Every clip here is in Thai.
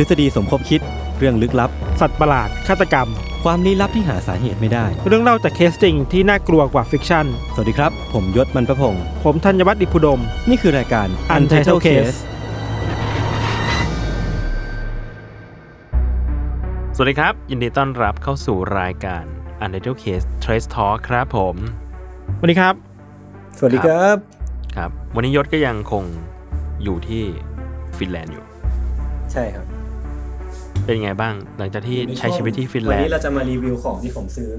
ทฤษฎีสมคบคิด เรื่องลึกลับ สัตว์ประหลาด ฆาตกรรม ความลี้ลับที่หาสาเหตุไม่ได้ เรื่องเล่าจากเคสจริงที่น่ากลัวกว่า fiction สวัสดีครับ ผมยชญ์ บรรพพงศ์ผมธัญวัฒน์อิพภูดม นี่คือรายการ Untitled Case สวัสดีครับ ยินดีต้อนรับเข้าสู่รายการ Untitled Case Trace Talk ครับผมวันนี้ครับ สวัสดีครับ ครับ วันนี้ยศก็ยังคงอยู่ที่ฟินแลนด์อยู่ ใช่ครับ เป็นไงบ้าง หลังจากที่ใช้ชีวิตที่ฟินแลวันนนี้ด์เราจะมารีวิวของที่ผมซื้อ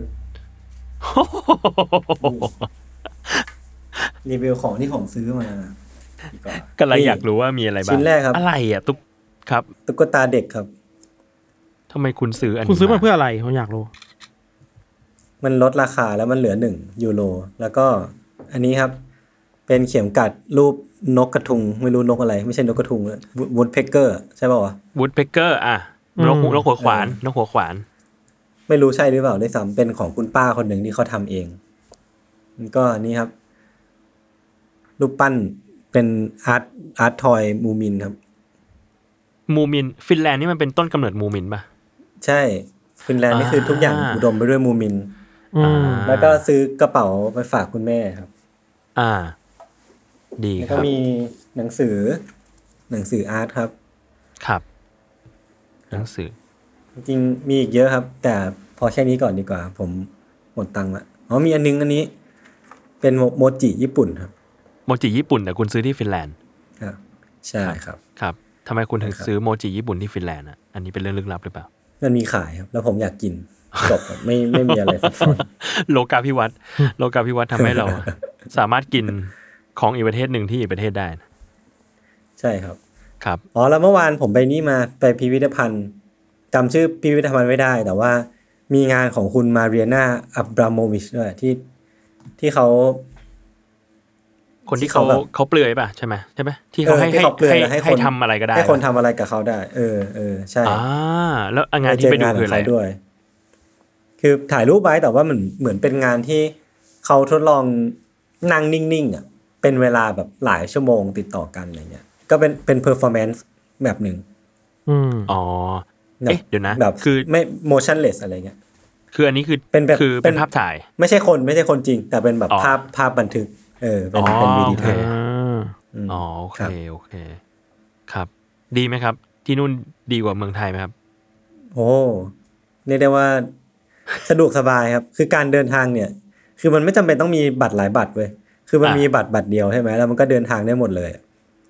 รีวิวของที่ผมซื้อมาดีกว่ากำลังอยากรู้ว่ามีอะไรบ้างชิ้นแรกครับ อะไรอะตุ๊กครับตุ๊กตาเด็กครับทำไมคุณซื้ออันนี้คุณซื้อมาเพื่ออะไรผมอยากรู้ มันลดราคาแล้วมันเหลือหนึ่งยูโรแล้วก็อันนี้ครับ เป็นเข็มกัดรูปนกกระทุง ไม่รู้นกอะไร ไม่ใช่นกกระทุงวูดเพกเกอร์ใช่ป่าวะวูดเพกเกอร์อะอืม นกหูนกหัวขวานนกหัวขวาน ไม่รู้ใช่หรือเปล่าด้วยซ้ำเป็นของคุณป้าคนหนึ่งที่เขาทำเองมันก็อันนี้ครับ รูปปั้นเป็นอาร์ตart toy มูมินครับ มูมิน ฟินแลนด์นี่มันเป็นต้นกำเนิดมูมินป่ะ ใช่ ฟินแลนด์นี่คือทุกอย่างอ่าอุดมไปด้วยมูมินอืมแล้วก็ซื้อกระเป๋าไปฝากคุณแม่ครับ อ่า ดีแล้วคก็รับมีหนังสือ หนังสือ art ครับ ครับ หนังสือ จริงๆมีอีกเยอะครับ แต่พอแค่นี้ก่อนดีกว่า ผมหมดตังค์ละอ๋อมีอันนึงอันนี้ เป็นโมโมจิญี่ปุ่นครับ โมจิญี่ปุ่นแต่คุณซื้อที่ฟินแลนด์ครับใช่ครับ ครับทำไมคุณถึงครับซื้อโมจิญี่ปุ่นที่ฟินแลนด์อะอันนี้เป็นเรื่องลึกลับหรือเปล่า มันมีขายครับ แล้วผมอยากกินจบครับไม่ไม่มีอะไรซับซ้อนโลกาภิวัตน์โลกาภิวัตน์ทำให้เรา สามารถกินของอีกประเทศหนึ่งที่อีกประเทศได้นะใช่ครับ ครับอ๋อแล้วเมื่อวานผมไปนี่มาไปพิพิธภัณฑ์จำชื่อพิพิธภัณฑ์ไม่ได้ แต่ว่ามีงานของคุณมาเรียนาอับราโมวิชด้วยที่ที่เขา คนที่ที่เขาเขาแบบเขาเปลือยป่ะใช่ไหมใช่ไหมที่เขาให้ออที่ให้เขาเปลือยให้แล้วให้ให้คนทำอะไรก็ได้ ให้คนป่ะทำอะไรกับเขาได้ เออเออใช่อ่าแล้วอะงานเจที่อไปดูงานขคือองอะไรเขาด้วย คือถ่ายรูปไว้แต่ว่ามันเหมือนเป็นงานที่เขาทดลองนั่งนิ่งๆอะเป็นเวลาแบบหลายชั่วโมงติดต่อกันอะไรเงี้ย ก็เป็นเป็น performanceแบบหนึ่งอืมอ๋อแบบเอ๊ะเดี๋ยวนะแบบคือไม่ motionless อะไรเงี้ยคืออันนี้คือเป็นแบบคือเป็เป็นนภาพถ่าย ไม่ใช่คนไม่ใช่คนจริง แต่เป็นแบบอ๋อภาพภาพบันทึก เออเป็นอ๋อเป็นวิดีโอโอเคมอ๋อโอเคครับโอเค ครับ ดีไหมครับ ที่นู่นดีกว่าเมืองไทยไหมครับ โอ้เรียกได้ว่าสะดวกสบายครับ คือการเดินทางเนี่ย คือมันไม่จำเป็นต้องมีบัตรหลายบัตรเว้ยคือมันอ่ามีมีบัตรบัตรเดียวใช่ไหมแล้วมันก็เดินทางได้หมดเลย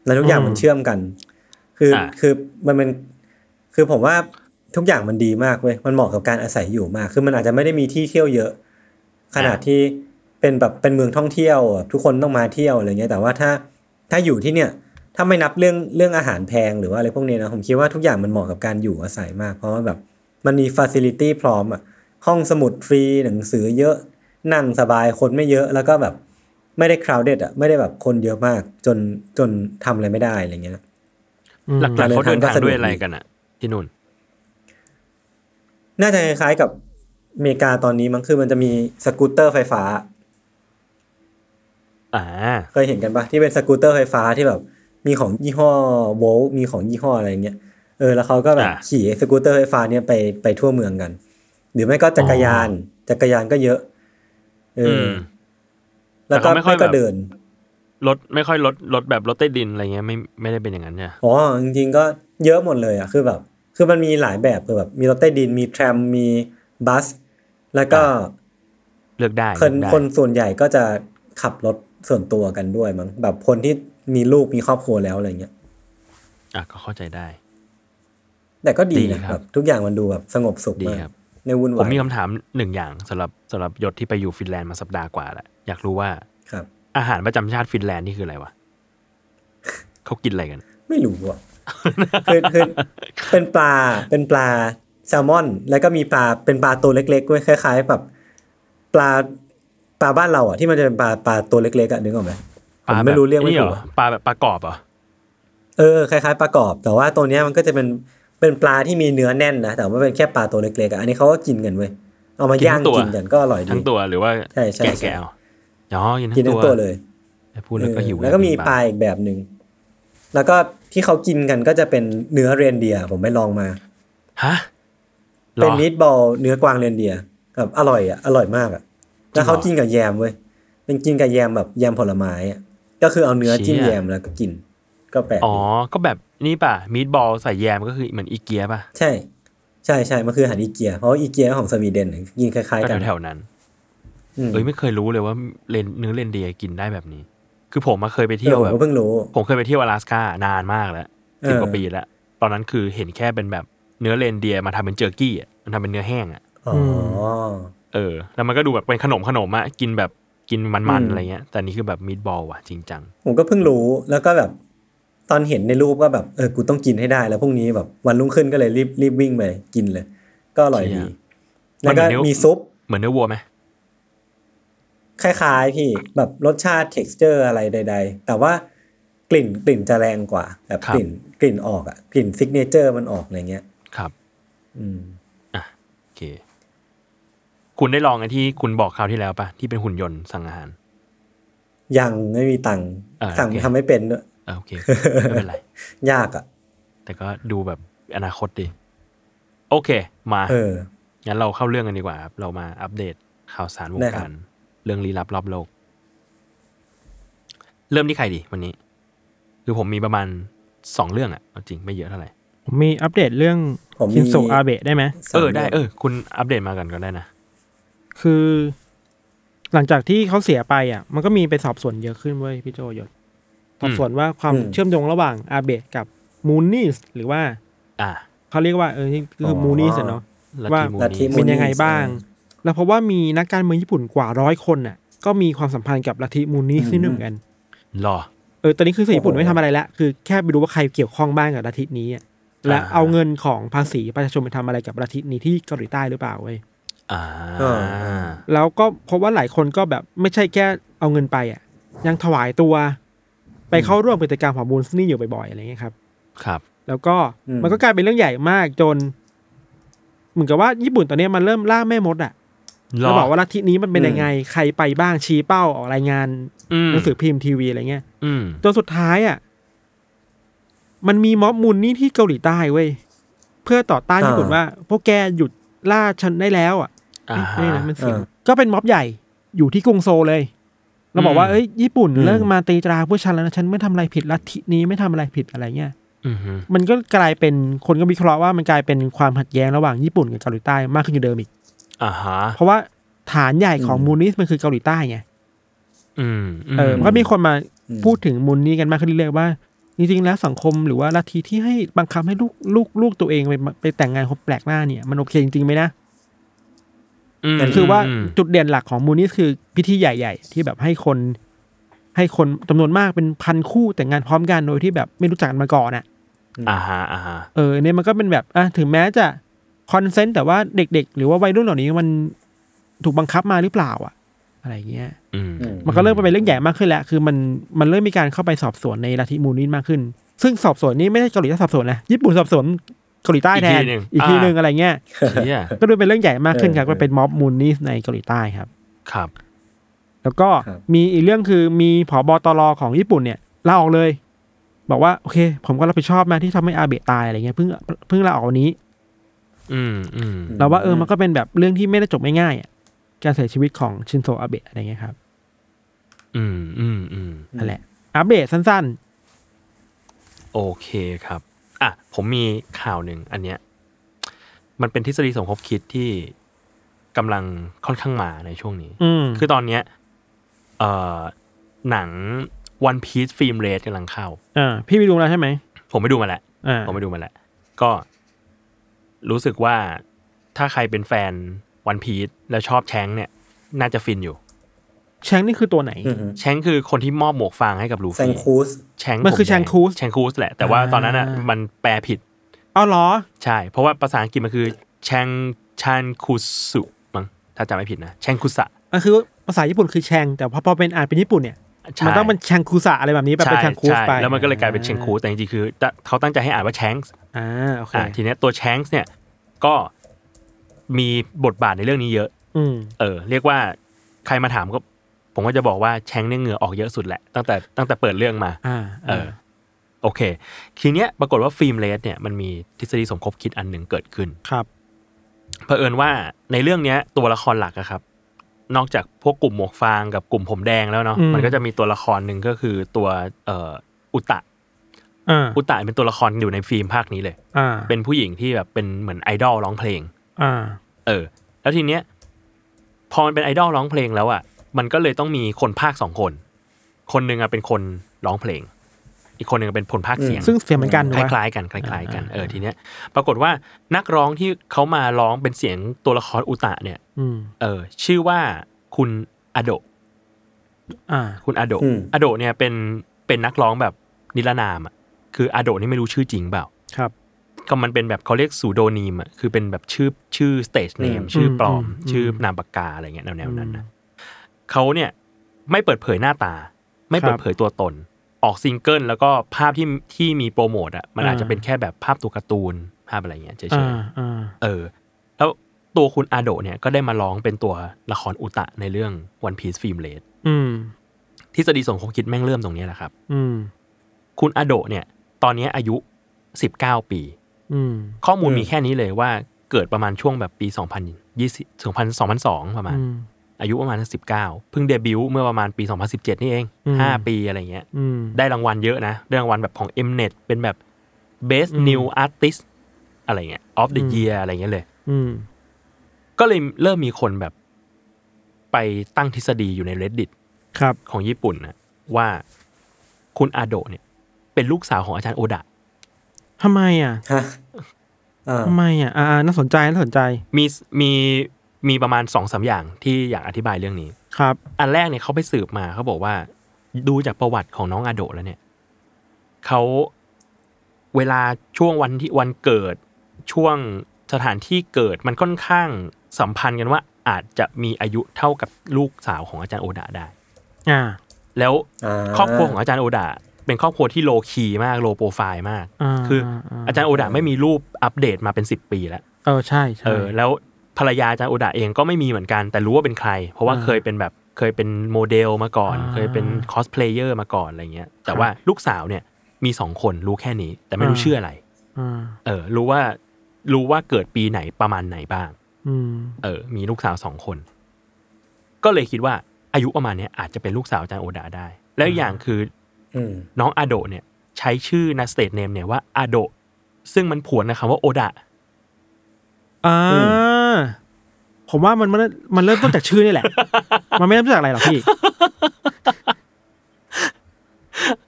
แล้วทุกอย่างมันเชื่อมกัน คืออาคือมันเป็นคือผมว่าทุกอย่างมันดีมากเว้ยมันเหมาะกับการอาศัยอยู่มาก คือมันอาจจะไม่ได้มีที่เที่ยวเยอะ ขนาดที่เป็นแบบเป็นเมืองท่องเที่ยวแบบทุกคนต้องมาเที่ยวอะไรเงี้ยแต่ว่าถ้าถ้าอยู่ที่เนี่ย ถ้าไม่นับเรื่องเรื่องอาหารแพงหรือว่าอะไรพวกนี้นะผมคิดว่าทุกอย่างมันเหมาะกับการอยู่อาศัยมาก เพราะว่าแบบมันมีฟ a ซิลิตี้พร้อมอะห้องสมุดฟรีหนังสือเยอะนั่งสบายคนไม่เยอะแล้วก็แบบ ไม่ได้ crowded อะไม่ได้แบบคนเยอะมากจนจนทำอะไรไม่ได้อะไรเงี้ยหลักๆการเดินเขาเดินทางทางก็สะดวกด้วยอะไรดีกันอะที่นู่น น่าจะคล้ายๆกับอเมริกาตอนนี้มั้งคือมันจะมีสกูตเตอร์ไฟฟ้าอ่าเคยเห็นกันปะที่เป็นสกูตเตอร์ไฟฟ้าที่แบบ มีของยี่ห้อ Bolt มีของยี่ห้ออะไรเงี้ยเออแล้วเขาก็แบบอ่าขี่สกูตเตอร์ไฟฟ้าเนี่ยไปไปทั่วเมืองกัน หรือไม่ก็จักรยาน จักรยานก็เยอะเอออือม แล้วก็แต่เขาไม่ค่อยไม่ก็แบบเดินรถไม่ค่อยรถรถแบบรถใต้ดินอะไรเงี้ยไม่ไม่ได้เป็นอย่างนั้นเนี่ยอ๋อจริงๆก็เยอะหมดเลยอะคือแบบ คือมันมีหลายแบบคือแบบ มีรถใต้ดินมีแทรมมีบัส แล้วก็เลือกได้คนเลือกได้คนส่วนใหญ่ก็จะขับรถส่วนตัวกันด้วยมั้งแบบคนที่มีลูกมีครอบครัวแล้วอะไรเงี้ยอะก็เข้าใจได้ แต่ก็ดีดีนะครับแบบทุกอย่างมันดูแบบสงบสุขดีมากครับในวุ่นผมวายมีคำถามหนึ่งอย่างสำหรับสำหรับยศที่ไปอยู่ฟินแลนด์มาสัปดาห์กว่าแล้ว อยากรู้ว่าครับ อาหารประจำชาติฟินแลนด์นี่คืออะไรวะเขากินอะไรกัน ไม่รู้อะคือคือเป็นปลาเป็นปลาแซลมอน แล้วก็มีปลาเป็นปลาตัวเล็กๆด้วยคล้ายๆแบบปลาปลาบ้านเราอะที่มันจะเป็นปลาปลาตัวเล็กๆอะนึกออกไหมผมไม่รู้เรียกไม่นี่ถูเหกรออะปลาแบบปลากรอบเหรอเออคล้ายๆปลากรอบ แต่ว่าตัวเนี้ยมันก็จะเป็นเป็นปลาที่มีเนื้อแน่นนะแต่ว่าเป็นแค่ปลาตัวเล็กๆอะอันนี้เขาก็กินกันเว้ยเอามาย่างกินกันก็อร่อยดีทั้งตัวหรือว่าใช่ใช่แกะใช่แกะเอาอ๋อกินกินทั้ทั้งงตัตัววเลยพูดแล้วก็หิวเออแล้วก็มีปลาอีกแบบหนึ่งแล้วก็ที่เขากินกันก็จะเป็นเนื้อเรนเดียร์ผมไปลองมาฮะหรอเป็นมีดบอลเนื้อกวางเรนเดียร์แบบอร่อยอะอร่อยมากอะแล้วเขากินกับแยมเว้ยเป็นกินกับแยมแบบแยมผลไม้อะก็คือเอาเนื้อจิ้มแยมแล้วก็กิน ก็แปลกอ๋อดีก็แบบนี่ป่ะ meatball ใส่แยมก็คือเหมือนอีเกียป่ะใช่ ใช่ใช่มันคืออาหารอีเกีย เพราะว่าอีเกียของสวีเดนเนี่ยกินคล้ายๆก็กันแถวๆนั้นอืม เอ้ยไม่เคยรู้เลยว่า rein เนื้อเลนเดียร์กินได้แบบนี้ คือผมมาเคยไปเอเที่ยอวผมแบบก็เพิ่งรู้ผมเคยไปเที่ยวอลาสก้านานมากแล้วเออสิบกว่าปีแล้ว ตอนนั้นคือเห็นแค่เป็นแบบเนื้อเลนเดียร์มาทำเป็น jerky อะมันทำเป็นเนื้อแห้งอะอ๋อเออ แล้วมันก็ดูแบบเป็นขนมขนมๆอะกินแบบกินมันอืๆมอะไรเงี้ย แต่นี่คือแบบ meatball ว่ะจริงจังผมก็เพิ่งรู้แล้วก็แบบตอนเห็นในรูปก็แบบเออกูต้องกินให้ได้ แล้วพรุ่งนี้แบบวันรุ่งขึ้นก็เลยรีบรีบวิ่งไปกินเลย ก็อร่อยเชี่ดียแล้วก็มันเหมือนเนื้อมีซุปเหมือนเนื้อวัวไหม คล้ายๆพี่แบบรสชาติ texture อะไรใด ๆ แต่ว่ากลิ่นกลิ่นจะแรงกว่าแบบกลิ่นกลิ่นออกอะกลิ่น signature มันออกอะไรเงี้ยครับ อืมโอเค คุณได้ลองไอ้ที่คุณบอกคราวที่แล้วปะที่เป็นหุ่นยนต์สั่งอาหาร ยังไม่มีตังค์อ่าสั่งโอเคทำไม่เป็นด้วยเออโอเคไม่เป็นไร ยากอะแต่ก็ดูแบบอนาคตดีโอเค มาเอองั้นเราเข้าเรื่องกันดีกว่าครับ เรามาอัปเดตข่าวสารวงได้ครัการบ เรื่องลี้ลับรอบโลก เริ่มที่ใครดีวันนี้ คือผมมีประมาณสองเรื่องอะเอาจริงไม่เยอะเท่าไหร่ผมมีอัปเดตเรื่องผมชินโซมีอาเบะได้ไหมสามเออได้รื่องเออ คุณอัปเดตมากันก็ได้นะ คือ หลังจากที่เขาเสียไปอะ มันก็มีไปสอบสวนเยอะขึ้นเว้ยพี่โจยศสอบสวนว่าความเชื่อมโยงระหว่างอาเบะกับมูนิสหรือว่าอ่าเขาเรียกว่าเออนี่คือมูนิสเนาะ ลัทว่าธิมูลัทธินีเป็นยังไงบ้างมูนิสแล้ว เพราะว่ามีนักการเมืองญี่ปุ่นกว่าร้อยคนน่ะ ก็มีความสัมพันธ์กับลัทธิมูนิสอืมนี่ด้วยเหมือนกันหรอเออตอนนี้คือสื่อญี่ปุ่นโอ้โหไม่ทำอะไรแล้วคือแค่ไปดูว่าใครเกี่ยวข้องบ้างกับลัทธินี้อะและอ่าเอาเงินของภาษีประชาชนไปทำอะไรกับลัทธินี้ที่เกาหลีใต้หรือเปล่าเว้ยอ่าก็แล้วก็เพราะว่าหลายคนก็แบบไม่ใช่แค่เอาเงินไปอะ ยังถวายตัว ไปเข้าร่วมกิจกรรมของมูลนี่อยู่บ่อยๆอะไรเงี้ยครับ ครับ แล้วก็อืมมันก็กลายเป็นเรื่องใหญ่มากจน เหมือนกับว่าญี่ปุ่นตอนนี้มันเริ่มล่าแม่มดอะหร แล้วบอกว่าลัทธินี้มันเป็นอืมยังไง ใครไปบ้างชี้เป้าออกรายงานมหนังสือพิมพ์ทีวีอะไรเงี้ยอืมจนสุดท้ายอะมันมีม็อบมูลนี่ที่เกาหลีใต้เว้ยเพื่อต่อต้านอ่าญี่ปุ่นว่า พวกแกหยุดล่าฉันได้แล้วอะอ่าเอ้ยนี่นะมันเสียงอ่าก็เป็นม็อบใหญ่อยู่ที่กรุงโซลเลยเราบอกว่าอืมเอ้ยญี่ปุ่นอืมเลิกมาตีตราพวกฉันแล้วนะฉันไม่ทำอะไรผิดลัทธินี้ไม่ทำอะไรผิดอะไรเงี้ยอืมฮึมันก็กลายเป็นคนก็วิเคราะห์ว่ามันกลายเป็นความขัดแย้งระหว่างญี่ปุ่นกับเกาหลีใต้มากขึ้นกว่าเดิมอีก อ่าฮะเพราะว่าฐานใหญ่ของอืมมูลนิสมันคือเกาหลีใต้ไงอืมเออมันก็มีคนมาอืมพูดถึงมูลนี้กันมากขึ้นเรื่อยๆว่า จริงๆแล้วสังคมหรือว่าลัทธิที่ให้บังคับให้ลูกลูกลูกตัวเองไปไปแต่งงานคนแปลกหน้าเนี่ย มันโอเคจริงๆไหมนะมคือว่าอืมจุดเด่นหลักของมูลนิสคือพิธีใหญ่ๆ ที่แบบให้คนให้คนจำนวนมากเป็นพันคู่แต่งงานพร้อมกันโดยที่แบบไม่รู้จักกันมาก่อนอะอ่าฮะอ่าฮะเออเนี่ยมันก็เป็นแบบอะถึงแม้จะ consent แต่ว่าเด็ก ๆ หรือว่าวัยรุ่นเหล่านี้มันถูกบังคับมาหรือเปล่า อะ อะไรเงี้ยอืมอืมมันก็เริ่มเป็นเรื่องใหญ่มากขึ้นแล้วคือมันมันเริ่มมีการเข้าไปสอบสวนในลัทธิมูนิสมากขึ้น ซึ่งสอบสวนนี้ไม่ใช่เกาหลีใต้สอบสวนนะญี่ปุ่นสอบสวนเกาหลีใต้แทนอีกทีหนึ่งอะไรเงี้ยเชี่ยก็ดูเป็นเรื่องใหญ่มากขึ้นครับเออก็เป็นม็อบมูนิสในเกาหลีใต้ครับ ครับ แล้วก็ครับมีอีกเรื่องคือมีผอบตรของญี่ปุ่นเนี่ยลาออกเลย บอกว่าโอเค ผมก็รับผิดชอบนะที่ทำให้อาเบะตายอะไรเงี้ยเพิ่งเพิ่งลาออกวันนี้ อืมอืมเราว่าเออมันก็เป็นแบบเรื่องที่ไม่ได้จบง่ายๆอะการเสียชีวิตของชินโซอาเบะอะไรเงี้ยครับ อืมอืมอืมนั่นแหละอัปเดตสั้นโอเคครับ อะ ผมมีข่าวหนึ่งอันเนี้ย มันเป็นทฤษฎีสมคบคิดที่กำลังค่อนข้างมาในช่วงนี้ๆอืมคือตอนเนี้ย เอ่อ หนัง One Piece Film Rate กำลังเข้า อ่า พี่ไปดูแล้วใช่ไหม ผมไปดูมาแล้วอ่าผมไปดูมาแล้ว ก็ รู้สึกว่าถ้าใครเป็นแฟน One Piece แล้วชอบแชงค์เนี่ย น่าจะฟินอยู่ แชงนี่คือตัวไหนอือฮึแชงค์คือคนที่มอบหมวกฟางให้กับลูแซงฟี่คูสแชงค์มันคือผแดแชงคูสแชงคูสแหละ แต่ว่าอ่าตอนนั้นอะมันแปลผิดเอาเหรอ ใช่ เพราะว่าภาษาอังกฤษมันคือแชงชันคุสุมั้งถ้าจำไม่ผิดนะ แชงคุสะมันคือภาษาญี่ปุ่นคือแชง แต่พอพอเป็นอ่านเป็นญี่ปุ่นเนี่ยใช่ มันต้องเป็นแชงคูสะอะไรแบบนี้แบบเป็นแชงคูสใช่ไปแล้วมันก็เลยกลายเป็นเชงคูสแต่จริงๆคือเขาตั้งใจให้อ่านว่าแชงส์อ่าโอเคอ่าทีเนี้ยตัวแชงส์เนี่ยก็มีบทบาทในเรื่องนี้เยอะ อืมเออ เรียกว่าใครมาถามก็ ผมก็จะบอกว่าแชงเนี่ยเหงื่อออกเยอะสุดแหละตั้งแต่ตั้งแต่เปิดเรื่องมาอ่าเออ โอเค ทีเนี้ยปรากฏว่าฟิล์มเลสเนี่ยมันมีทฤษฎีสมคบคิดอันหนึ่งเกิดขึ้นครับเผอิญว่าในเรื่องเนี้ยตัวละครหลักอะครับ นอกจากพวกกลุ่มหมวกฟางกับกลุ่มผมแดงแล้วเนาะอืมมันก็จะมีตัวละครหนึ่งก็คือตัวเอ่ออุตะอ่าอุตะเป็นตัวละครอยู่ในฟิล์มภาคนี้เลยอ่าเป็นผู้หญิงที่แบบเป็นเหมือนไอดอลร้องเพลงอ่าเออ แล้วทีเนี้ย พอมันเป็นไอดอลร้องเพลงแล้วอะมันก็เลยต้องมีคนภาคสองคน คนหนึ่งอะเป็นคนร้องเพลง อีกคนหนึ่งอะเป็นคนพากย์เสียง ซึ่งเสียงเหมือนกันคถูกปะล้ายๆกันคล้ายๆกันเออทีเนี้ย ปรากฏว่านักร้องที่เขามาร้องเป็นเสียงตัวละครอุตะเนี่ยอืมเออ ชื่อว่าคุณอโดะอ่าคุณอโดะอืมอโดะเนี่ยเป็นเป็นนักร้องแบบนิรนามอะคืออโดะนี่ไม่รู้ชื่อจริงเปล่าครับก็มันเป็นแบบเขาเรียก pseudonym อะคือเป็นแบบชื่อชื่อ stage name อืมชื่อปลอมอืมชื่อนามปากกาอะไรเงี้ยแนวๆนั้นนะเขาเนี่ยไม่เปิดเผยหน้าตา ไม่เปิดเผยตัวตน ออกซิงเกิลแล้วก็ภาพที่ที่มีโปรโมทอะมันอาจจะเป็นแค่แบบภาพตัวการ์ตูนภาพอะไรเงี้ยเฉอ่ายอ่าๆเออ แล้วตัวคุณอาโดะเนี่ยก็ได้มาร้องเป็นตัวละครอุตะในเรื่อง One Piece Film Red อืมทฤษฎีสมคบคิดแม่งเริ่มตรงนี้แหละครับ อืมคุณอาโดะเนี่ย ตอนนี้อายุ19ปีอืมข้อมูลอืมมีแค่นี้เลยว่าเกิดประมาณช่วงแบบปี2020 2000 2002ประมาณ อืมอายุประมาณ19เพิ่งเดบิวต์เมื่อประมาณปี 2017 นี่เองอืม5ปีอะไรเงี้ยอืมได้รางวัลเยอะนะได้รางวัลแบบของ Mnet เป็นแบบ Best อืม New Artist อะไรเงี้ย of the อืม Year อะไรเงี้ยเลยอืมก็เลยเริ่มมีคนแบบ ไปตั้งทฤษฎีอยู่ใน reddit ครับ ของญี่ปุ่นนะว่าคุณอาโดะเนี่ย เป็นลูกสาวของอาจารย์โอดะทำไมอะฮะอ่าทำไมอะ อ่าน่าสนใจน่าสนใจ มีมี มีประมาณสองสาอย่างที่อยากอธิบายเรื่องนี้ครับ อันแรกเนี่ยเขาไปสืบมาเขาบอกว่า ดูจากประวัติของน้องอาโดะแล้วเนี่ยเขาเวลาช่วงวันที่วันเกิด ช่วงสถานที่เกิดมันค่อนข้างสัมพันธ์กันว่า อาจจะมีอายุเท่ากับลูกสาวของอาจารย์โอดะได้ อ่า แล้วอ่าครอบครัวของอาจารย์โอดะเป็นครอบครัวที่ low-key มาก low profile มากอ่าคืออาอาจารย์โอดะไม่มีรูปอัปเดตมาเป็นสิบปีแล้ว เออใช่ใช่เออแล้ว ภรรยาอาจารย์โอดะเองก็ไม่มีเหมือนกัน แต่รู้ว่าเป็นใคร เพราะว่าอ่าเคยเป็นแบบเคยเป็นโมเดลมาก่อนอ่าเคยเป็นคอสเพลเยอร์มาก่อนอะไรเงี้ย แต่ครับว่าลูกสาวเนี่ยมีสองคนรู้แค่นี้ แต่ไม่รู้อ่าชื่ออะไรอ่าเออ รู้ว่ารู้ว่าเกิดปีไหนประมาณไหนบ้างอืมเออ มีลูกสาวสองคน ก็เลยคิดว่าอายุประมาณเนี้ยอาจจะเป็นลูกสาวอาจารย์โอดะได้ แล้วอีกอย่างคืออืมน้องอาโดะเนี่ย ใช้ชื่อ stage name เนี่ยว่าอาโดะซึ่งมันผวนนะคำว่าโอดะอ่าอื ผมว่ามันมันมันเริ่มต้นจากชื่อนี่แหละ มันไม่เริ่มต้นจากอะไรหรอกพี่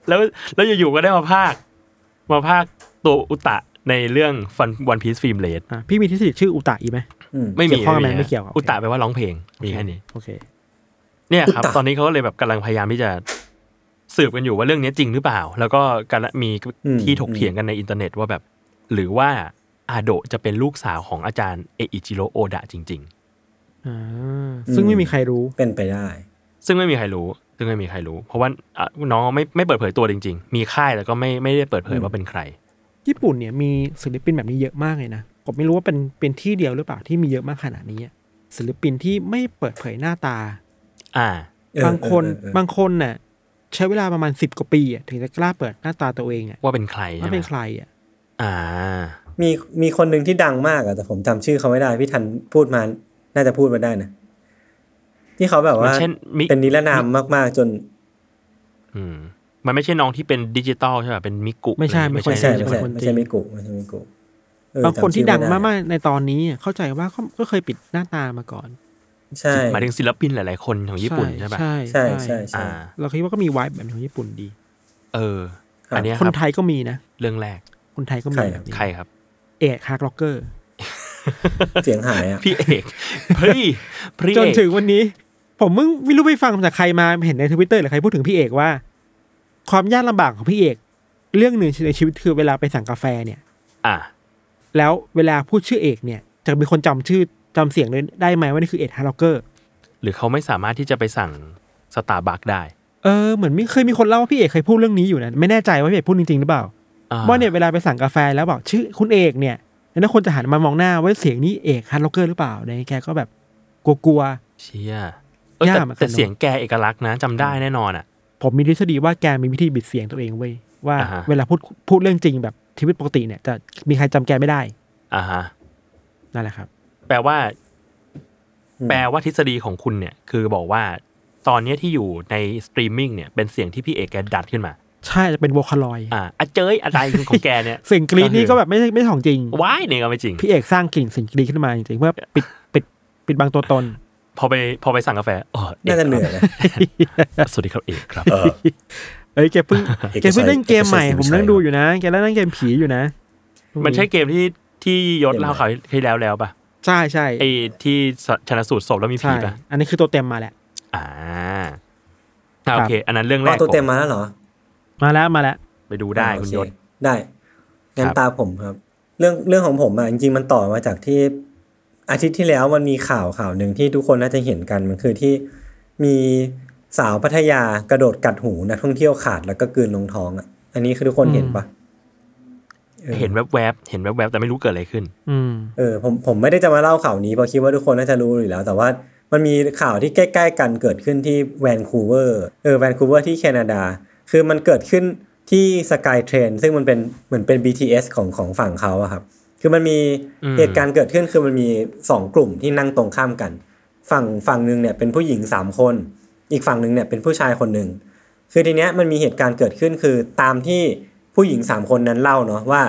แล้วแล้วอยู่ๆก็ได้มาพากย์ มาพากย์ตัวอุตะในเรื่อง One Piece Film Red อะพี่มีทฤษฎีชื่ออุตะอีกไหมอืมไม่เกี่มียวข้องไหมฮะไม่เกี่ยวโอเคอุตะแปลว่าร้องเพลงมีแค่นี้โอเค เนี่ยครับอุตะตอนนี้เขาก็เลยแบบกำลังพยายามที่จะสืบกันอยู่ว่าเรื่องนี้จริงหรือเปล่า แล้วก็การมีอืมที่ถกเถียงกันในอินเทอร์เน็ตว่าแบบ หรือว่า อาโดะจะเป็นลูกสาวของอาจารย์เออิจิโรโอดะจริงอ่าซึ่งไม่มีใครรู้เป็นไปได้ๆซึ่งไม่มีใครรู้ ซึ่งไม่มีใครรู้ เพราะว่าอะน้องไม่ไม่เปิดเผยตัวจริง ๆ มีค่ายแล้วก็ไม่ไม่ได้เปิดเผยว่าเป็นใคร ญี่ปุ่นเนี่ยมีศิลปินแบบนี้เยอะมากเลยนะผมไม่รู้ว่าเป็นเป็นที่เดียวหรือเปล่าที่มีเยอะมากขนาดนี้อะศิลปินที่ไม่เปิดเผยหน้าตา อ่าเออบางคนเออเออบางคนน่ะใช้เวลาประมาณสิบกว่าปีอะถึงจะกล้าเปิดหน้าตาตัวเองอะว่าเป็นใครว่าใช่ไหมเป็นใครอะอ่า มีมีคนหนึ่งที่ดังมากอะแต่ผมจำชื่อเขาไม่ได้ พี่ทันพูดมา น่าจะพูดมาได้นะที่เขาแบบว่าเช่นมิเป็นนิรนามมาก ๆ จน อืม มันไม่ใช่น้องที่เป็นดิจิตอลใช่ป่ะเป็นมิกุไม่ใช่ไม่ไม่ใช่ใช่ไม่ใช่คนไม่จริใช่งมิกุไม่ใช่มิกุเออบางคนที่ดังจำชื่อไไมากๆในตอนนี้อะเข้าใจว่าเขาก็เคยปิดหน้าตามาก่อน ใช่หมายถึงศิลปินหลาย ๆ คนของญี่ปุ่นใช่ป่ะใช่ใช่ใช่ใช่อ่าเราคิดว่าก็มีไวท์แบบของญี่ปุ่นดี เออครับอันเนี้ยคคนรับไทยก็มีนะเรื่องแรกคนไทยก็ใครมีครับแบบนี้ใครครับ เอกฮาร์ดล็อกเกอร์เสียงหายอะพี่เอกพี่พี่จนเอกถึงวันนี้ ผมมึงไม่รู้ไปฟังจากใครมาเห็นในทวิตเตอร์หรือใครพูดถึงพี่เอกว่า ความยากลำบากของพี่เอก เรื่องหนึ่งในชีวิตคือเวลาไปสั่งกาแฟเนี่ย อะแล้วเวลาพูดชื่อเอกเนี่ย จะมีคนจำชื่อจำเสียงเลยได้ไหมว่านี่คือเอก Heartrockerหรือเขาไม่สามารถที่จะไปสั่งสตาร์บัคได้ เออเหมือนไม่เคยมีคนเล่าว่าพี่เอกเคยพูดเรื่องนี้อยู่นะไม่แน่ใจว่าพี่เอกพูดจริงๆหรือเปล่าอ่ ว่าเนี่ยเวลาไปสั่งกาแฟแล้วบอกชื่อคุณเอกเนี่ยแล้วคนจะหันมามองหน้าว่าเสียงนี้เอก Heartrocker หรือเปล่าในแกก็แบบกลัวเชี่ยเออแต่ยากเหมือนกันแต่เนอะเสียงแกเอกลักษณ์นะจำได้แน่นอนอะๆผมมีทฤษฎีว่าแกมีวิธีบิดเสียงตัวเองเว้ยว่าอ่าฮะเวลาพูดพูดเรื่องจริงแบบชีวิตปกติเนี่ยจะมีใครจำแกไม่ได้อ่าฮะนั่นแหละครับ แปลว่าอืมแปลว่าทฤษฎีของคุณเนี่ย คือบอกว่า ตอนเนี้ยที่อยู่ในสตรีมมิ่งเนี่ยเป็นเสียงที่พี่เอกแกดัดขึ้นมา ใช่จะเป็นโวคาลอยอ่าอะเจยอะไรของแกเนี่ยเสียงกรีดนี่ก็แบบไม่ใช่ไม่ใช่ของจริงว้ายเนี่ยก็ไม่จริง พี่เอกสร้างกลิ่นเสียงกรีดขึ้นมาจริงๆเพื่อปิดปิดปิดบังตัวตน พอไปพอไปสั่งกาแฟเออเอกน่าจะเหนื่อยนะครับสวัสดีครับเอกครับเออเอ้ยแกเพิ่งเอกชัยแกเพิ่งเล่นเกมใหม่เอกชัยผมนั่งดูอยู่นะแกเล่นเกมผีอยู่นะ มันใช่เกมที่ที่ยศเล่าเขาวที่แล้วแล้วป่ะใช่ใช่ไอ้ที่ชนะสูตรศพแล้วมีผีใช่ป่ะอันนี้คือตัวเต็มมาแหละอ่าอ่าโอเค อันนั้นเรื่องแรอ๋อกตัวเต็มผมมาแล้วเหรอ มาแล้วมาแล้วไปดูได้อ่าคุณโอยศได้งั้นครับตาผมครับ เรื่องเรื่องของผมอะจริงๆมันต่อมาจากที่อาทิตย์ที่แล้วมันมีข่าวข่าวหนึ่งที่ทุกคนน่าจะเห็นกันมันคือที่มีสาวพัทยากระโดดกัดหูนักท่องเที่ยวขาดแล้วก็กลืนลงท้องอะ อันนี้คือทุกคนเห็นปะออเห็นแวบๆเห็นแวบๆแต่ไม่รู้เกิดอะไรขึ้น อืมเออผมผมไม่ได้จะมาเล่าข่าวนี้เพราะคิดว่าทุกคนน่าจะรู้อยู่แล้ว แต่ว่ามันมีข่าวที่ใกล้ ๆ กันเกิดขึ้นที่แวนคูเวอร์เออแวนคูเวอร์ที่แคนาดา คือมันเกิดขึ้นที่ SkyTrain ซึ่งมันเป็นเหมือนเป็น BTS ของของฝั่งเขาอะครับ คือมันมีอืมเหตุการณ์เกิดขึ้นคือมันมีสองกลุ่มที่นั่งตรงข้ามกัน ฝั่งฝั่งหนึ่งเนี่ยเป็นผู้หญิงสามคน อีกฝั่งหนึ่งเนี่ยเป็นผู้ชายคนหนึ่งคือทีเนี้ยมันมีเหตุการณ์เกิดขึ้นคือตามที่ผู้หญิงสามคนนั้นเล่าเนาะว่า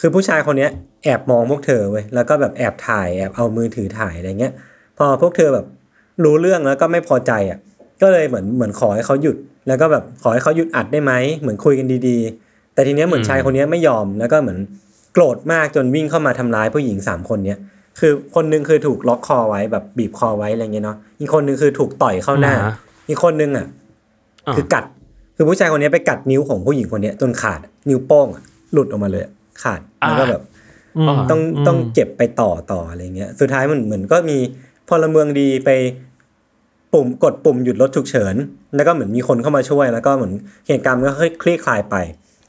คือผู้ชายคนเนี้ยแอบมองพวกเธอเว้ยแล้วก็แบบแอบถ่ายแอบเอามือถือถ่ายอะไรเงี้ย พอพวกเธอแบบรู้เรื่องแล้วก็ไม่พอใจอะก็เลยเหมือนเหมือนขอให้เขาหยุด แล้วก็แบบขอให้เขาหยุดอัดได้ไหมเหมือนคุยกันดีๆ แต่ทีเนี้ยเหมือนอืมชายคนเนี้ยไม่ยอมแล้วก็เหมือนโกรธมากจนวิ่งเข้ามาทำร้ายผู้หญิงสามคนเนี้ยคือคนหนึงคือถูกล็อกคอไว้แบบบีบคอไว้อะไรเงี้ยเนาะอีกคนหนึงคือถูกต่อยเข้าหน้าอ่าฮะอีกคนหนึงอะอ่าคือกัดคือผู้ชายคนนี้ไปกัดนิ้วของผู้หญิงคนเนี้ยจนขาดอะนิ้วโป้งอะหลุดออกมาเลยอะขาดแล้วก็แบบอืมต้องอืมต้องเก็บไปต่อต่ออะไรเงี้ย สุดท้ายมันเหมือนก็มีพลเมืองดีไป ปุ่มกดปุ่มหยุดรถฉุกเฉิน แล้วก็เหมือนมีคนเข้ามาช่วยแล้วก็เหมือนเหตุการณ์ก็ค่อยคลี่คลายไป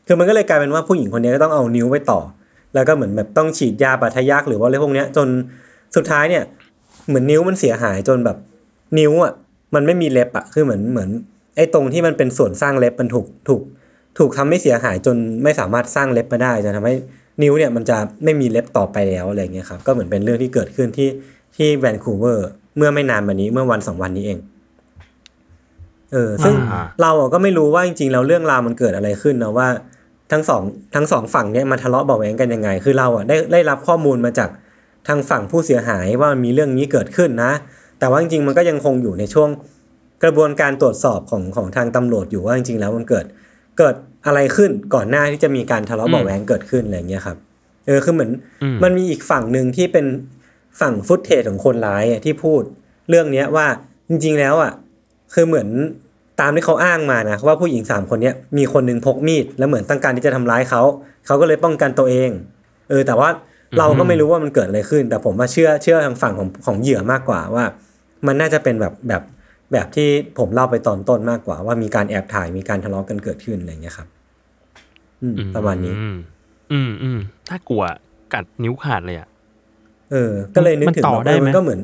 คือมันก็เลยกลายเป็นว่าผู้หญิงคนนี้ก็ต้องเอานิ้วไปต่อ แล้วก็เหมือนแบบต้องฉีดยาปาทะยักหรือว่าอะไรพวกเนี้ยจนสุดท้ายเนี่ย เหมือนนิ้วมันเสียหายจนแบบนิ้วอะมันไม่มีเล็บอะคือเหมือนเหมือนไอ้ตรงที่มันเป็นส่วนสร้างเล็บมันถูกถูกถูกทำให้เสียหายจนไม่สามารถสร้างเล็บมาได้จะทำให้นิ้วเนี่ยมันจะไม่มีเล็บต่อไปแล้วอะไรเงี้ยครับก็เหมือนเป็นเรื่องที่เกิดขึ้นที่ที่แวนคูเวอร์ เมื่อไม่นานมานี้เมื่อวันสองวันนี้เอง เออ ซึ่งอ่าเราอะก็ไม่รู้ว่าจริงๆแล้วเรื่องราวมันเกิดอะไรขึ้นนะว่าทั้งสองทั้งสองฝั่งเนี่ยมาทะเลาะเบาะแหวงกันยังไง คือเราอะได้ได้รับข้อมูลมาจากทางฝั่งผู้เสียหายว่ามันมีเรื่องนี้เกิดขึ้นนะ แต่ว่าจริงๆมันก็ยังคงอยู่ในช่วงกระบวนการตรวจสอบของของทางตำรวจอยู่ว่าจริงๆแล้วมันเกิดเกิดอะไรขึ้นก่อนหน้าที่จะมีการทะเลาะเบาะแหวงเกิดขึ้นอะไรเงี้ยครับ เออคือเหมือนอืมมันมีอีกฝั่งหนึ่งที่เป็น ฝั่งฟุตเทจของคนร้ายอะที่พูดเรื่องเนี้ยว่าจริง ๆ แล้วอะคือเหมือนตามที่เขาอ้างมานะว่าผู้หญิงสามคนเนี้ยมีคนหนึ่งพกมีดแล้วเหมือนต้องการที่จะทำร้ายเขาเขาก็เลยป้องกันตัวเองเออแต่ว่าเราก็ไม่รู้ว่ามันเกิดอะไรขึ้น แต่ผมว่าเชื่อเชื่อทางฝั่งของของเหยื่อมากกว่าว่า มันน่าจะเป็นแบบแบบแบบที่ผมเล่าไปตอนต้นมากกว่า ว่ามีการแอบถ่ายมีการทะเลาะกันเกิดขึ้นอะไรเงี้ยครับ อืมประมาณนี้ อืมอืมอืมถ้ากลัวกัดนิ้วขาดเลยอะ เออ ก็เลยนึกถึงมันต่อว่าได้ไหมมันก็เหมือน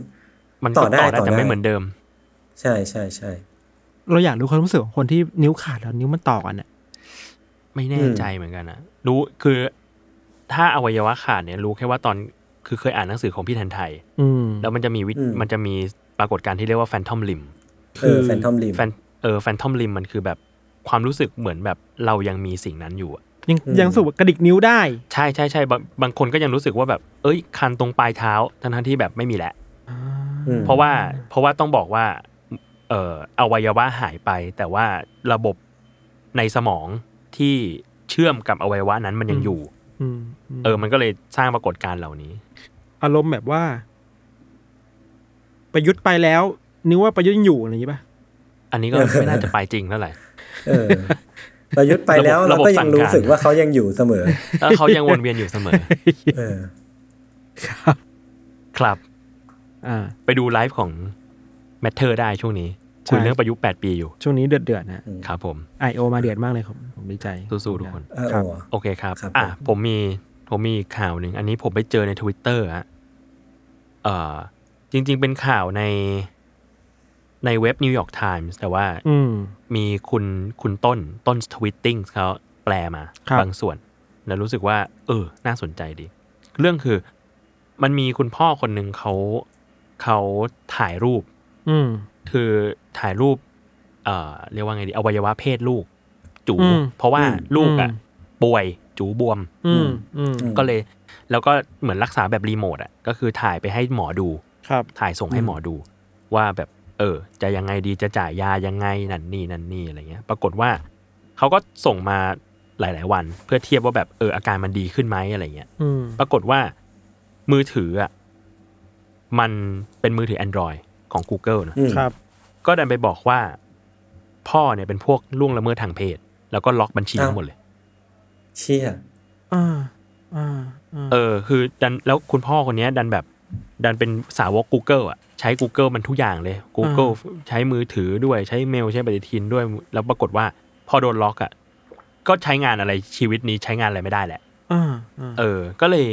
มันต่ก็อได้ต่อได้ต่อแต่ได้ไม่เหมือนเดิม ใช่ใช่ใช่เราอยากรู้ความรู้สึกของคนที่นิ้วขาดแล้วนิ้วมันต่อกันอะไม่แน่ใจเหมือนกันนะรู้คือถ้าอวัยวะขาดเนี่ย รู้แค่ว่าตอนคือเคยอ่านหนังสือของพี่แทนไทย อืมแล้วมันจะมีวิมันจะมีปรากฏการณ์ที่เรียกว่า phantom limb เออ phantom limb แฟนเออ phantom limb มันคือแบบความรู้สึกเหมือนแบบเรายังมีสิ่งนั้นอยู่อะ ยังอืมยังรู้สึกว่ากระดิกนิ้วได้ ใช่ใช่ใช่บางบางคนก็ยังรู้สึกว่าแบบ เอ้ย คันตรงปลายเท้าทั้งๆที่แบบไม่มีแล้วอืมเพราะว่าเพราะว่าต้องบอกว่า เอ่ออวัยวะหายไป แต่ว่าระบบในสมองที่เชื่อมกับอวัยวะนั้นมันยังอยู่อืมอืมเออ มันก็เลยสร้างปรากฏการณ์เหล่านี้ อารมณ์แบบว่า ประยุทธ์ไปแล้วนึกว่าประยุทธ์ยังอยู่อะไรอย่างนี้ป่ะอันนี้ก็ไม่น่าจะไปจริงเท่าไหร่เออ ประยุทธ์ไปแล้วระเราบบก็สั่ยังงการรู้สึกว่าเขายังอยู่เสมอแล้วเขายังวนเวียนอยู่เสมอเออครับครับอ่าไปดูไลฟ์ของแมทเทอร์ได้ช่วงนี้ใช่คุยเรื่องประยุทธ์แปดปีอยู่ ช่วงนี้เดือดเดือดๆนะครับผม IO มาเดือดมากเลยผมผมดีใจ สู้ๆทุกคนเออครับโอ้โอเคครับครับ อะผมผมมีผมมีอีกข่าวหนึ่ง อันนี้ผมไปเจอในทวิตเตอร์ฮะเอ่อจริง ๆ เป็นข่าวใน ในเว็บ New York Times แต่ว่าอืมมีคุณคุณต้นต้นทวิตติ้งเขาแปลมาครับบางส่วน แล้วรู้สึกว่า เออ น่าสนใจดี เรื่องคือ มันมีคุณพ่อคนหนึ่งเขาเขาถ่ายรูป อืมคือถ่ายรูป เอ่อ เรียกว่าไงดี อวัยวะเพศลูก จูอืมเพราะว่าลูกอะอืมป่วยจูบวม อืมอืมก็เลย แล้วก็เหมือนรักษาแบบรีโมทอะ ก็คือถ่ายไปให้หมอดูครับถ่ายส่งให้หมอดูว่าแบบเออ จะยังไงดีจะจ่ายยายังไงนั่นนี่นั่นนี่อะไรเงี้ย ปรากฏว่าเขาก็ส่งมาหลาย ๆ วัน เพื่อเทียบว่าแบบเอออาการมันดีขึ้นไหมอะไรเงี้ยอืมปรากฏว่า มือถืออะมันเป็นมือถือ Android ของ Google นะอืมครับ ก็ดันไปบอกว่า พ่อเนี่ยเป็นพวกล่วงละเมิดทางเพศ แล้วก็ล็อกบัญชีทั้งหมดเลย เชี่ยอ่าอ่าอ่าเออ คือดันแล้วคุณพ่อคนเนี้ยดันแบบ ดันเป็นสาวก Google อะใช้ Google มันทุกอย่างเลย Google ใช้มือถือด้วยใช้เมลใช้ปฏิทินด้วย แล้วปรากฏว่าพอโดนล็อกอะก็ใช้งานอะไรชีวิตนี้ใช้งานอะไรไม่ได้แหละอ่าอ่าเออ ก็เลย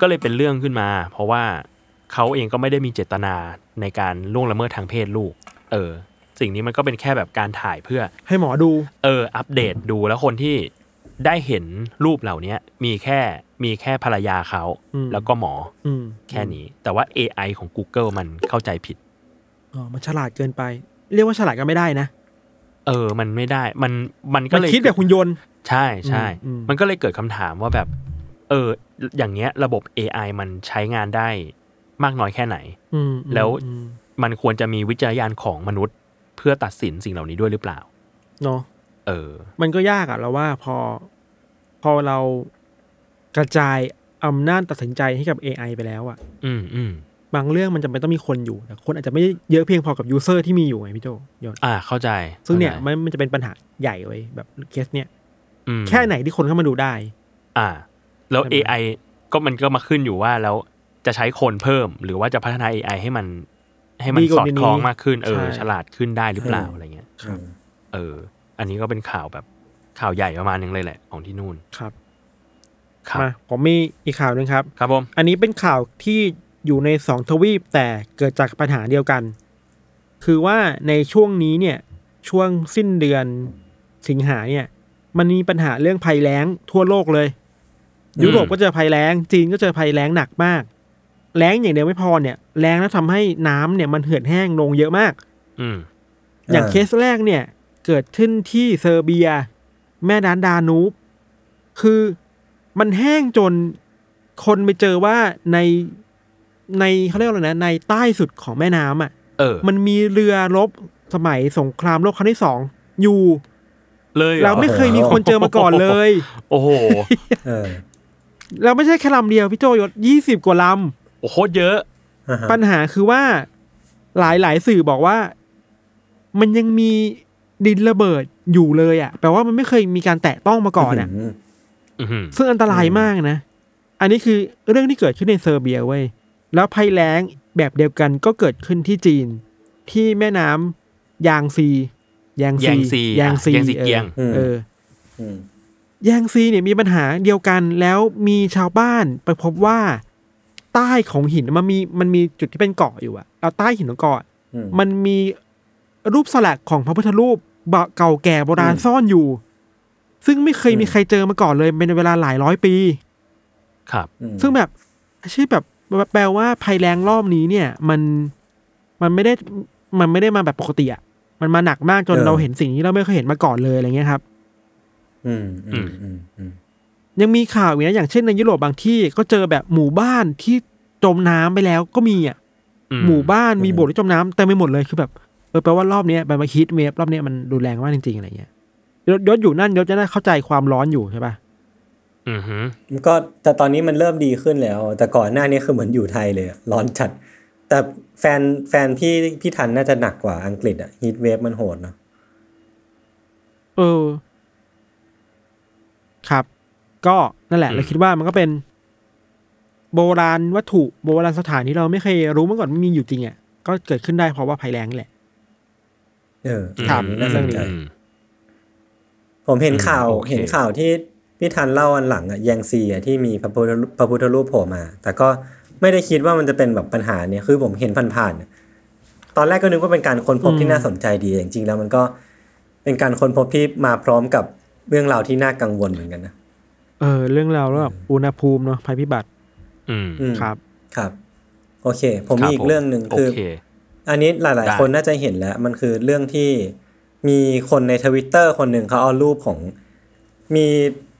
ก็เลยเป็นเรื่องขึ้นมา เพราะว่าเขาเองก็ไม่ได้มีเจตนาในการล่วงละเมิดทางเพศลูก เออ สิ่งนี้มันก็เป็นแค่แบบการถ่ายเพื่อ ให้หมอดู เออ อัปเดตดูแล้วคนที่ ได้เห็นรูปเหล่านี้มีแค่มีแค่ภรรยาเขาอืมแล้วก็หมออืมแค่นี้ แต่ว่า AI ของ Google มันเข้าใจผิดอ๋อมันฉลาดเกินไป เรียกว่าฉลาดก็ไม่ได้นะ เออ มันไม่ได้ มันมันก็มันเลยคิดแบบคุณยนต์ ใช่ใช่อืมอืมมันก็เลยเกิดคำถามว่าแบบ เออ อย่างเงี้ย ระบบ AI มันใช้งานได้มากน้อยแค่ไหนอืมแล้วอืมมันควรจะมีวิจารณญาณของมนุษย์ เพื่อตัดสินสิ่งเหล่านี้ด้วยหรือเปล่า เนาะ เออ มันก็ยากอะเราว่าพอพอเรากระจายอำนาจตัดสินใจให้กับ AI ไปแล้วอะอืมอืมบางเรื่องมันจำเป็นต้องมีคนอยู่แต่คนอาจจะไม่เยอะเพียงพอกับยูเซอร์ที่มีอยู่ไงพี่โจยนต์อ่าเข้าใจ ซึ่งเนี่ยข้าใจมันมันจะเป็นปัญหาใหญ่เว้ยแบบเคสเนี่ยอืมแค่ไหนที่คนเข้ามาดูได้ อ่า แล้วใช่ไหม AI ก็มันก็มาขึ้นอยู่ว่าแล้วจะใช้คนเพิ่ม หรือว่าจะพัฒนา AI ให้มัน ให้มันดีกสว่าอดนี้คล้องมากขึ้น เออใช่ฉลาดขึ้นได้หรือเปล่าอะไรเงี้ยอืมเออ อันนี้ก็เป็นข่าวแบบข่าวใหญ่ประมาณนึงเลยแหละของที่นู่นครับครับมาผมมีอีกข่าวหนึ่งครับ ครับผมอันนี้เป็นข่าวที่อยู่ในสองทวีปแต่เกิดจากปัญหาเดียวกัน คือว่าในช่วงนี้เนี่ยช่วงสิ้นเดือนสิงหาเนี่ย มันมีปัญหาเรื่องภัยแล้งทั่วโลกเลย ยุโรปก็เจอภัยแล้ง จีนก็เจอภัยแล้งหนักมาก แล้งอย่างเดียวไม่พอเนี่ย แล้งแล้วทำให้น้ำเนี่ยมันเหือดแห้งลงเยอะมาก อืมอย่างอ่าเคสแรกเนี่ย เกิดขึ้นที่เซอร์เบีย แม่น้ำดานูบคือมันแห้งจนคนไปเจอว่าในในเขาเรียกว่าอะไรนะในใต้สุดของแม่น้ำอะเออ มันมีเรือรบสมัยสงครามโลกครั้งที่สองอยู่เลยหอเราไม่เคยมีคนเจอมาก่อนเลย โอ้โหเออเราไม่ใช่แค่ลำเดียวพี่โจยศยี่สิบกว่าลโอ้โหเยอะ อ่าฮะำปัญหาคือว่าหลายหลายๆสื่อบอกว่า มันยังมี ดินระเบิดอยู่เลยอะแปลว่ามันไม่เคยมีการแตะต้องมาก่อนอะมอือหือซึ่งอันตรายมากนะ อันนี้คือเรื่องที่เกิดขึ้นในเซอร์เบียเว้ยแล้วภัยแล้งแบบเดียวกันก็เกิดขึ้นที่จีน ที่แม่น้ำยางซียางแยงซียางซีอะแยงซีเกียงออเอออืมยางซีเนี่ยมีปัญหาเดียวกันแล้วมีชาวบ้านไปพบว่าใต้ของหินมันมีมันมีจุดที่เป็นเกาะอยู่อะแล้วใต้หินของเกาะอืมมันมี รูปสลักของพระพุทธรูปเก่าแก่โบราณอืมซ่อนอยู่ ซึ่งไม่เคยมีอืมใครเจอมาก่อนเลยเป็นเวลาหลายร้อยปี ครับอืมซึ่งแบบใช่แบบแปลว่าภัยแรงรอบนี้เนี่ย มันมันไม่ได้มันไม่ได้มาแบบปกติอะมันมาหนักมากจนเออเราเห็นสิ่งที่เราไม่เคยเห็นมาก่อนเลยอะไรเงี้ยครับ อืมอืมอืมอืมยังมีข่าวอีกนะอย่างเช่นในยุโรปบางที่ก็เจอแบบหมู่บ้านที่จมน้ำไปแล้วก็มีอะอืหมู่บ้านมีโบสถ์ที่จมน้ำเต็มไปหมดเลยคือแบบ เออแปลว่ารอบเนี้ยแบบมาฮิตเวฟรอบเนี้ยมันรุนแรงมากจริงๆอะไรเงี้ยยศยศอยู่นั่นยศจะได้เข้าใจความร้อนอยู่ใช่ปะอือหือก็แต่ตอนนี้มันเริ่มดีขึ้นแล้ว แต่ก่อนหน้านี้คือเหมือนอยู่ไทยเลยอะร้อนจัด แต่แฟนแฟนพี่พี่ทันน่าจะหนักกว่าอังกฤษอะฮีทเวฟมันโหดเนาะเออ ครับ ก็นั่นแหละ เราคิดว่ามันก็เป็น โบราณวัตถุโบราณสถานที่เราไม่เคยรู้มาก่อนไม่มีอยู่จริงอะก็เกิดขึ้นได้เพราะว่าภัยแล้งนี่แหละ เออครับอันนี้น่าสนใจอืมผมเห็นข่าวอืมโอเคเห็นข่าวที่พี่ทันเล่าอันหลังอะแยงซีอะที่มีพระพุทธรูปพระพุทธรูปโผล่มา แต่ก็ไม่ได้คิดว่ามันจะเป็นแบบปัญหาเนี่ยคือผมเห็นผ่านๆอะตอนแรกก็นึกว่าเป็นการค้นพบที่น่าสนใจดีแต่จริงๆแล้วมันก็เป็นการค้นพบที่มาพร้อมกับเรื่องราวที่น่ากังวลเหมือนกันนะเออ เรื่องราวแล้วแบบอุณหภูมิเนาะภัยพิบัติ อืมอืมครับ ครับ โอเค ผมคมีบอีกเรื่องหนึ่งโอคือเค อันนี้หลายได้ๆคนน่าจะเห็นแล้ว มันคือเรื่องที่มีคนในทวิตเตอร์คนหนึ่งเขาเอารูปของมี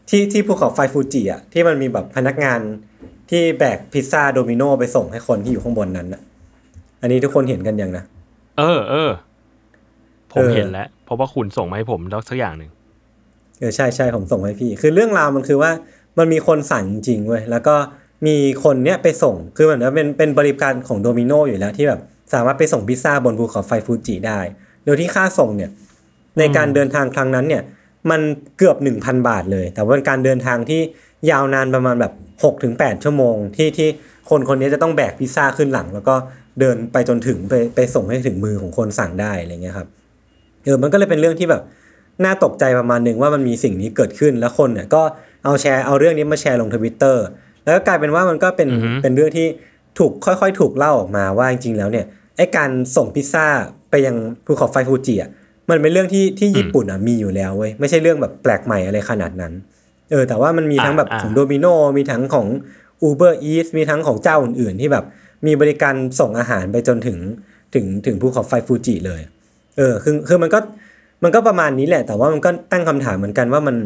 ที่ที่ภูเขาไฟฟูจิอะที่มันมีแบบพนักงานที่แบกพิซซ่าโดมิโนไปส่งให้คนที่อยู่ข้างบนนั้นอะอันนี้ทุกคนเห็นกันยังนะ เออเออ ผมเออเห็นแล้ว เพราะว่าคุณส่งมาให้ผมแล้วสักอย่างหนึ่งเออใช่ใช่ผมส่งให้พี่ คือเรื่องราวมันคือว่ามันมีคนสั่งจริงๆเว้ยแล้วก็มีคนเนี้ยไปส่งคือเหมือนว่าเป็นเป็นบริการของโดมิโนอยู่แล้วที่แบบ สามารถไปส่งพิซซ่าบนภูเขาไฟฟูจิได้ โดยที่ค่าส่งเนี่ยในการเดินทางครั้งนั้นเนี่ยมันเกือบ 1,000 บาทเลย แต่ว่าเป็นการเดินทางที่ยาวนานประมาณแบบ6ถึง8ชั่วโมง ที่ที่คนคนนี้จะต้องแบกพิซซ่าขึ้นหลัง แล้วก็เดินไปจนถึงไปไปส่งให้ถึงมือของคนสั่งได้อะไรเงี้ยครับเออมันก็เลยเป็นเรื่องที่แบบน่าตกใจประมาณหนึ่งว่ามันมีสิ่งนี้เกิดขึ้นแล้วคนเนี่ยก็เอาแชร์เอาเรื่องนี้มาแชร์ลงทวิตเตอร์แล้วก็กลายเป็นว่ามันก็เป็นอือฮึเป็นเรื่องที่ ถูกค่อยๆ ถูกเล่าออกมาว่าจริงๆแล้วเนี่ยไอ้การส่งพิซซ่าไปยังภูเขาไฟฟูจิอะมันเป็นเรื่องที่ที่ญี่ปุ่นอะมีอยู่แล้วเว้ยไม่ใช่เรื่องแบบแปลกใหม่อะไรขนาดนั้น เออแต่ว่ามันมีทั้งแบบอ่าของโดมิโนมีทั้งของ Uber Eats มีทั้งของเจ้าอื่นๆ ที่แบบมีบริการส่งอาหารไปจนถึงถึงถึงภูเขาไฟฟูจิเลย เออคือคือมันก็มันก็ประมาณนี้แหละ แต่ว่ามันก็ตั้งคำถามเหมือนกันว่ามัน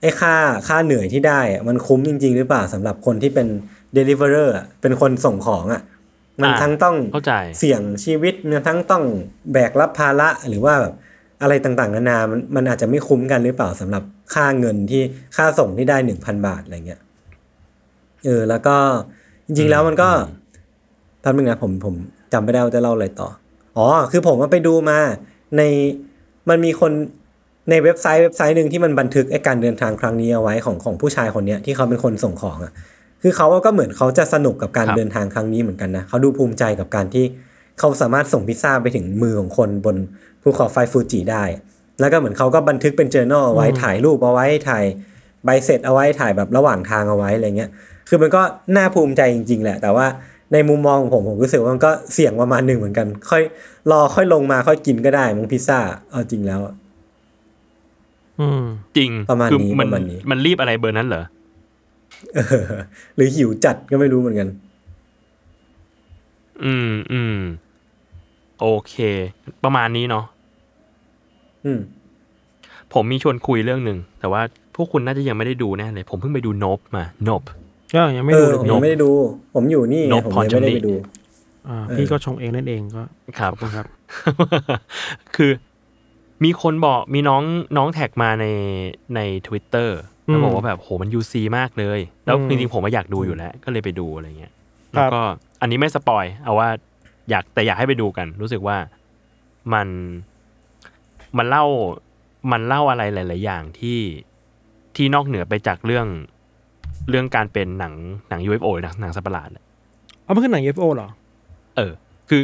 ไอ้ค่าค่าเหนื่อยที่ได้อะมันคุ้มจริง ๆ หรือเปล่าสำหรับคนที่เป็น deliverer อะเป็นคนส่งของอะ มันอ่าทั้งต้องเข้าใจเสี่ยงชีวิตมันทั้งต้องแบกรับภาระหรือว่าแบบอะไรต่างๆนานามันมันอาจจะไม่คุ้มกันหรือเปล่าสำหรับค่าเงินที่ค่าส่งที่ได้หนึ่งพันบาทอะไรเงี้ยเออแล้วก็จริงๆแล้วมันก็แป๊บนึงนะผมผมจำไม่ได้ว่าจะเล่าอะไรต่อ อ๋อ คือผมว่าไปดูมาในมันมีคนในเว็บไซต์เว็บไซต์หนึ่งที่มันบันทึกไอ้การเดินทางครั้งนี้เอาไว้ของของผู้ชายคนเนี้ยที่เขาเป็นคนส่งของอะ คือเขาก็เหมือนเขาจะสนุกกับการครับเดินทางครั้งนี้เหมือนกันนะเขาดูภูมิใจกับการที่เขาสามารถส่งพิซซ่าไปถึงมือของคนบนภูเขาไฟฟูจิได้ แล้วก็เหมือนเขาก็บันทึกเป็นเจอ r n a l เอาไว้ถ่ายรูปเอาไว้ถ่ายใบเสร็จเอาไว้ถ่ายแบบระหว่างทางเอาไว้อะไรเงี้ย คือมันก็น่าภูมิใจจริง ๆ แหละ แต่ว่าในมุมมองของผมผมรู้สึกว่ามันก็เสี่ยงประมาณหนึ่งเหมือนกัน ค่อยรอค่อยลงมาค่อยกินก็ได้มึงพิซซ่าเอาจริงแล้วอะอืมจริงประมาณคือนี้มันประมาณนี้มันรีบอะไรเบอร์นั้นเหรอเออ หรือหิวจัดก็ไม่รู้เหมือนกัน อืมอืมโอเค ประมาณนี้เนาะอืม ผมมีชวนคุยเรื่องหนึ่ง แต่ว่าพวกคุณน่าจะยังไม่ได้ดูแน่เลย ผมเพิ่งไปดูนบมานบก็ยังไม่เอดูอเลยผมพี่ยังไม่ได้ดู ผมอยู่นี่ไงนกผมพรยังไม่ได้ชำนิไปดูอ่าเออพี่ก็ชงเองนั่นเองก็ครับขอณครับ คือมีคนบอกมีน้องน้องแท็กมาในใน Twitter แล้วบอกว่าแบบโหมันยูซีมากเลย แล้วอืมจริงๆผมก็อยากดูอยู่แล้ว ก็เลยไปดูอะไรเงี้ยครัแล้วบก็อันนี้ไม่สปอยเอาว่าอยากแต่อยากให้ไปดูกัน รู้สึกว่ามันมันเล่ามันเล่าอะไรหลาย ๆ อย่างที่ที่นอกเหนือไปจากเรื่องเรื่องการเป็นหนังหนัง UFO หนังหนังสัตว์ประหลาดเอามันคือหนัง UFO เหรอ เออ คือ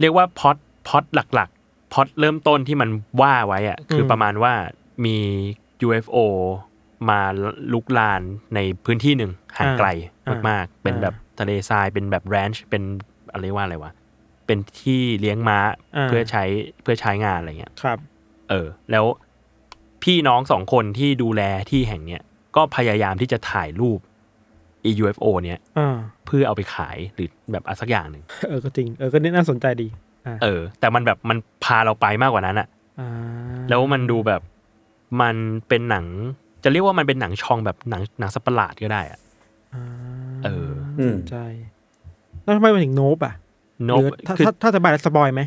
เรียกว่าพอดพอดหลัก ๆพอดเริ่มต้นที่มันว่าไว้อะคืออมประมาณว่ามี UFO มาลุกลานในพื้นที่หนึ่งห่างไกลมากๆ เป็นแบบทะเลทรายเป็นแบบแรนช์เป็นอะไรว่าอะไรวะเป็นที่เลี้ยงม้าเพื่อใช้เพื่อใช้งานอะไรเงี้ยครับ เออ แล้วพี่น้องสองคนที่ดูแลที่แห่งเนี้ยก็พยายามที่จะถ่ายรูป UFO เนี้ยอ่าเพื่อเอาไปขายหรือแบบอะไรสักอย่างหนึ่งเออก็จริงเออก็น่าสนใจดีอ่าเออ แต่มันแบบมันพาเราไปมากกว่านั้นอะอ่าแล้วมันดูแบบ มันเป็นหนัง จะเรียกว่ามันเป็นหนังชองแบบหนังหนังสัตว์ประหลาดก็ได้อะอ่าเอออืมใช่แล้วทำไมมันถึงโนบอะโนหรือถ้าคือถ้าถ้าจะบายสปอยไหม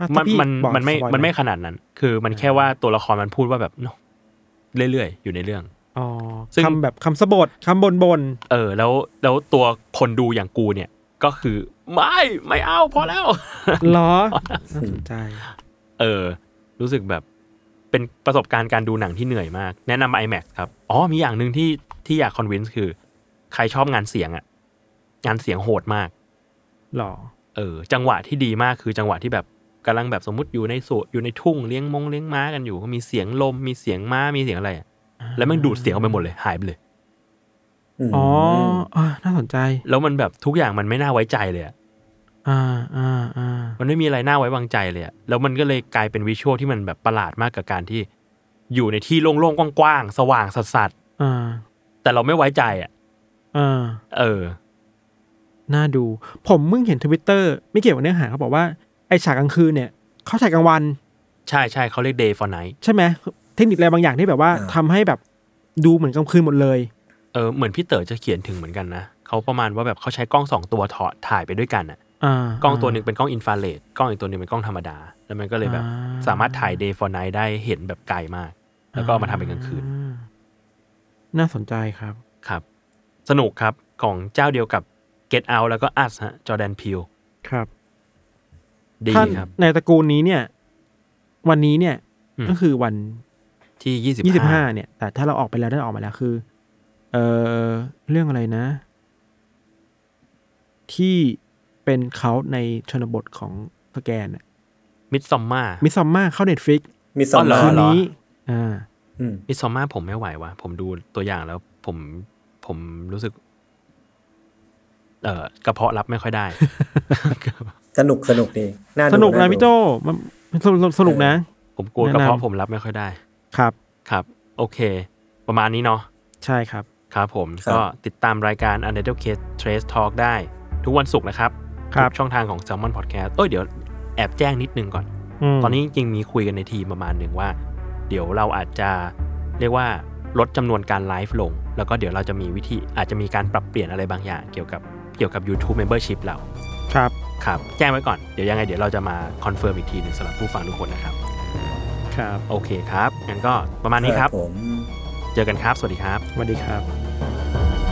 อะมัถ้านพี่มันบอกมันไม่สปอยมันไม่หขนาดนั้น คือมันแค่ว่าตัวละครมันพูดว่าแบบเนอะเรื่อยๆอยู่ในเรื่องอ๋อซึ่งคำแบบคำสะบดคำบนบนเออ แล้วแล้วตัวคนดูอย่างกูเนี่ย ก็คือไม่ไม่เอาพอแล้วๆเหรอน่าสนใจ เออ รู้สึกแบบ เป็นประสบการณ์การดูหนังที่เหนื่อยมาก แนะนำ IMAX ครับ อ๋อมีอย่างหนึ่งที่ที่อยากคอนวินส์คือ ใครชอบงานเสียงอะงานเสียงโหดมากหรอ เออ จังหวะที่ดีมากคือจังหวะที่แบบกำลังแบบสมมติอยู่ในสวนอยู่ในทุ่งเลี้ยงมงเลี้ยงม้ากันอยู่ก็มีเสียงลมมีเสียงม้ามีเสียงอะไรอะแล้วมันดูดเสียงออกไปหมดเลยหายไปเลยมอ๋ออ่าน่าสนใจ แล้วมันแบบทุกอย่างมันไม่น่าไว้ใจเลย อะอ่าอ่าอ่ามันไม่มีอะไรน่าไว้วางใจเลยอะแล้วมันก็เลยกลายเป็นวิชวลที่มันแบบประหลาดมากกับการที่ อยู่ในที่โล่งๆกว้างๆสว่างสัสอ่าๆแต่เราไม่ไว้ใจอะอ่าเออ น่าดู ผมเพิ่งเห็นทวิตเตอร์ไม่เกี่ยวกับเนื้อหาเขาบอกว่าไอฉากกลางคืนเนี่ยเขาฉายกลางวัน ใช่ใช่เขาเรียก day for night ใช่ไหมเทคนิคอะไรบางอย่างที่แบบว่าทำให้แบบดูเหมือนกลางคืนหมดเลยเออเหมือนพี่เต๋อจะเขียนถึงเหมือนกันนะเขาประมาณว่าแบบเขาใช้กล้องสองตัวถอดถ่ายไปด้วยกันอะอ่า กล้องตัวหนึ่งเป็นกล้องอินฟราเรดกล้องอีกตัวหนึ่งเป็นกล้องธรรมดา แล้วมันก็เลยแบบอ่าสามารถถ่าย day for night ได้เห็นแบบไกลมาก แล้วก็เอามาทำเป็นกลางคืนอ่าน่าสนใจครับครับ สนุกครับของเจ้าเดียวกับ Get Out แล้วก็ Us ฮะจอแดนพิวครับดีท่านครับ ในตระกูลนี้เนี่ย วันนี้เนี่ยอืมก็คือวันที่ยี่สิบยี่สิบห้าเนี่ย แต่ถ้าเราออกไปแล้วได้ออกมาแล้วคือ เออเรื่องอะไรนะ ที่ เป็นเขาในชนบทของสแกนมิดซอมมามิซอมมาเข้าเน็ตฟิกมีสองอ๋อเหรอคืนเหรอนี้อ่าอืมมิดซอมมาผมไม่ไหวว่ะผมดูตัวอย่างแล้ว ผมผมรู้สึก เอ่อกระเพาะรับไม่ค่อยได้ สนุกสนุกดีน่าดูสนุกนะาดูพี่โจมันสนุกสนุกนะ ผมกลัวแนะนำกระเพาะผมรับไม่ค่อยได้ ครับครับ โอเค ประมาณนี้เนาะใช่ครับครับผมก็ติดตามรายการ u n d e r t a l e Case Trace Talk ได้ทุกวันศุกร์นะครับครับทุก ช่องทางของ Salmon Podcast เอ้ยเดี๋ยวแอบแจ้งนิดนึงก่อนมตอนนี้จริงๆมีคุยกันในทีมประมาณหนึ่งว่า เดี๋ยวเราอาจจะเรียกว่าลดจำนวนการไลฟ์ลง แล้วก็เดี๋ยวเราจะมีวิธีอาจจะมีการปรับเปลี่ยนอะไรบางอย่าง เกี่ยวกับเกี่ยวกับ YouTube Membership เรา ครับ ครับ แจ้งไว้ก่อน เดี๋ยวยังไงเดี๋ยวเราจะมา confirm อีกทีหนึ่งสำหรับผู้ฟังทุกคนนะครับ ครับ โอเคครับ งั้นก็ประมาณนี้ครับผมเจอกันครับ สวัสดีครับ สวัสดีครับ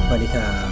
สวัสดีครับ